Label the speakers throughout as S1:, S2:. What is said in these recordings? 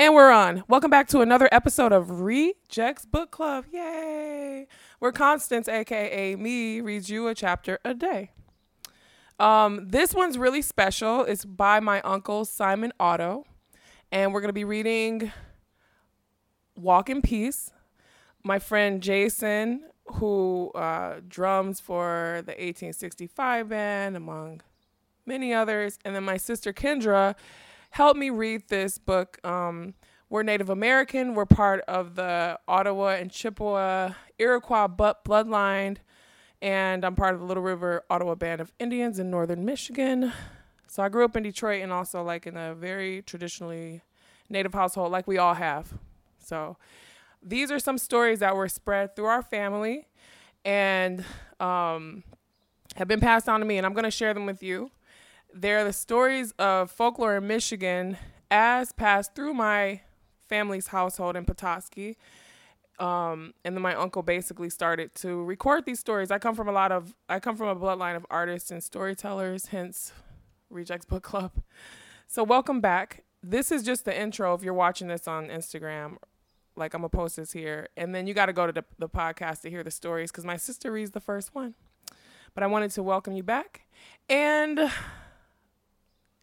S1: And we're on. Welcome back to another episode of Rejects Book Club. Yay! Where Constance, aka me, reads you a chapter a day. Um, this one's really special. It's by my uncle Simon Otto, and we're gonna be reading Walk in Peace. My friend Jason, who uh, drums for the 1865 band, among many others, and then my sister Kendra helped me read this book. Um, we're Native American. We're part of the Ottawa and Chippewa Iroquois bloodline, and I'm part of the Little River Ottawa Band of Indians in northern Michigan. So I grew up in Detroit and also like in a very traditionally Native household, like we all have. So these are some stories that were spread through our family and um, have been passed on to me, and I'm going to share them with you. They're the stories of folklore in Michigan as passed through my family's household in Petoskey. Um, and then my uncle basically started to record these stories. I come from a lot of, I come from a bloodline of artists and storytellers, hence Rejects Book Club. So welcome back. This is just the intro if you're watching this on Instagram. Like I'm gonna post this here, and then you got to go to the, the podcast to hear the stories because my sister reads the first one. But I wanted to welcome you back, and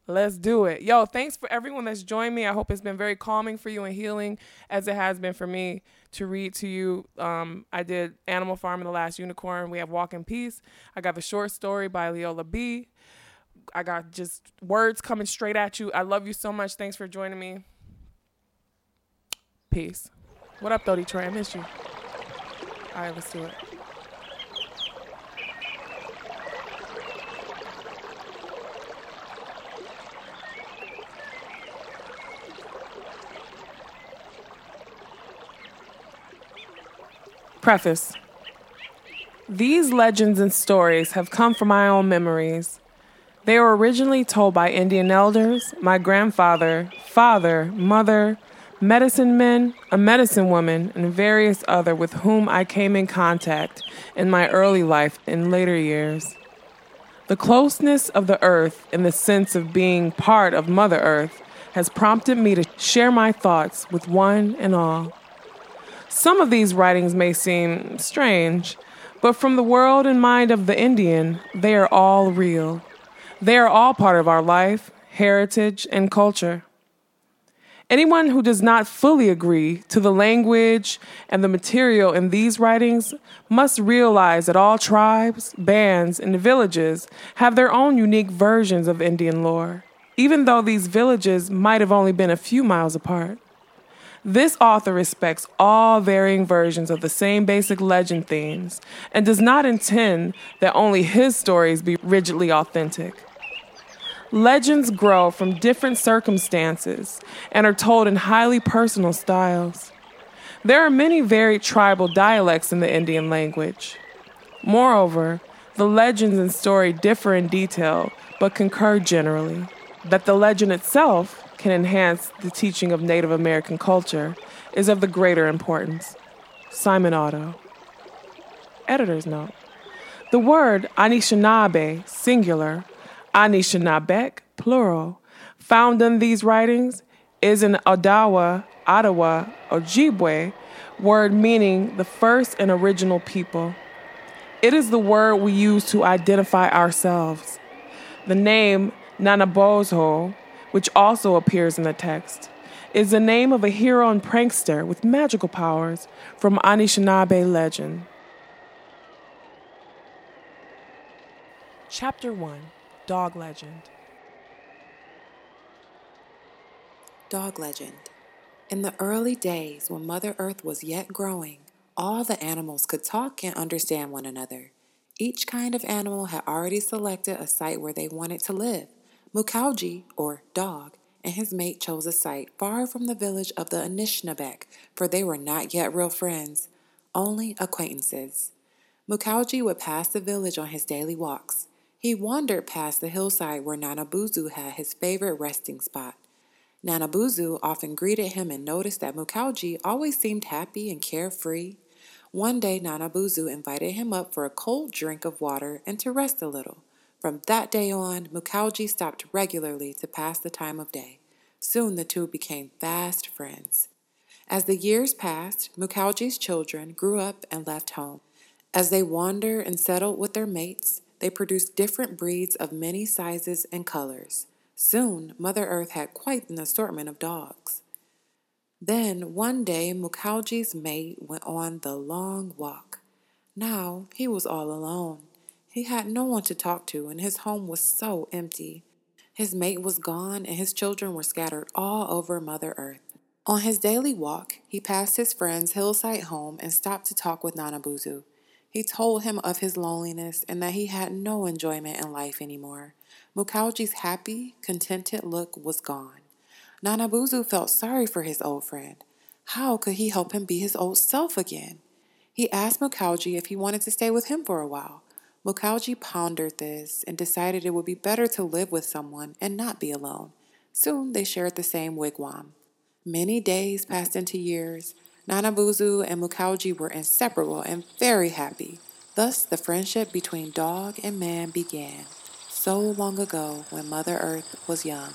S1: Let's do it. Yo, thanks for everyone that's joined me. I hope it's been very calming for you and healing as it has been for me to read to you. Um, I did Animal Farm and the Last Unicorn. We have Walk in Peace. I got the short story by Leola B. I got just words coming straight at you. I love you so much. Thanks for joining me. Peace. What up, though, Detroit? I miss you. All right, let's do it. Preface These legends and stories have come from my own memories. They were originally told by Indian elders, my grandfather, father, mother, medicine men, a medicine woman, and various other with whom I came in contact in my early life and later years. The closeness of the earth and the sense of being part of Mother Earth has prompted me to share my thoughts with one and all. Some of these writings may seem strange, but from the world and mind of the Indian, they are all real. They are all part of our life, heritage, and culture. Anyone who does not fully agree to the language and the material in these writings must realize that all tribes, bands, and villages have their own unique versions of Indian lore, even though these villages might have only been a few miles apart. This author respects all varying versions of the same basic legend themes and does not intend that only his stories be rigidly authentic. Legends grow from different circumstances and are told in highly personal styles. There are many varied tribal dialects in the Indian language. Moreover, the legends and story differ in detail but concur generally. That the legend itself can enhance the teaching of Native American culture is of the greater importance. Simon Otto. Editor's note. The word Anishinaabe, singular, Anishinaabeg, plural, found in these writings is an Odawa, Ottawa, Ojibwe word meaning the first and original people. It is the word we use to identify ourselves. The name Nanabozo which also appears in the text, is the name of a hero and prankster with magical powers from Anishinaabe legend. Chapter 1 Dog Legend
S2: Dog Legend In the early days when Mother Earth was yet growing, all the animals could talk and understand one another. Each kind of animal had already selected a site where they wanted to live. Mukauji, or dog, and his mate chose a site far from the village of the Anishinaabeg, for they were not yet real friends, only acquaintances. Mukauji would pass the village on his daily walks. He wandered past the hillside where Nanabozo had his favorite resting spot. Nanabozo often greeted him and noticed that Mukauji always seemed happy and carefree. One day, Nanabozo invited him up for a cold drink of water and to rest a little. From that day on, Mukauji stopped regularly to pass the time of day. Soon the two became fast friends. As the years passed, Mukauji's children grew up and left home. As they wander and settle with their mates, they produced different breeds of many sizes and colors. Soon, Mother Earth had quite an assortment of dogs. Then, one day, Mukauji's mate went on the long walk. Now, he was all alone. He had no one to talk to, and his home was so empty. His mate was gone, and his children were scattered all over Mother Earth. On his daily walk, he passed his friend's hillside home and stopped to talk with Nanabozo. He told him of his loneliness and that he had no enjoyment in life anymore. Mukauji's happy, contented look was gone. Nanabozo felt sorry for his old friend. How could he help him be his old self again? He asked Mukauji if he wanted to stay with him for a while. Mukauji pondered this and decided it would be better to live with someone and not be alone. Soon they shared the same wigwam. Many days passed into years. Nanabozo and Mukauji were inseparable and very happy. Thus, the friendship between dog and man began, so long ago when Mother Earth was young.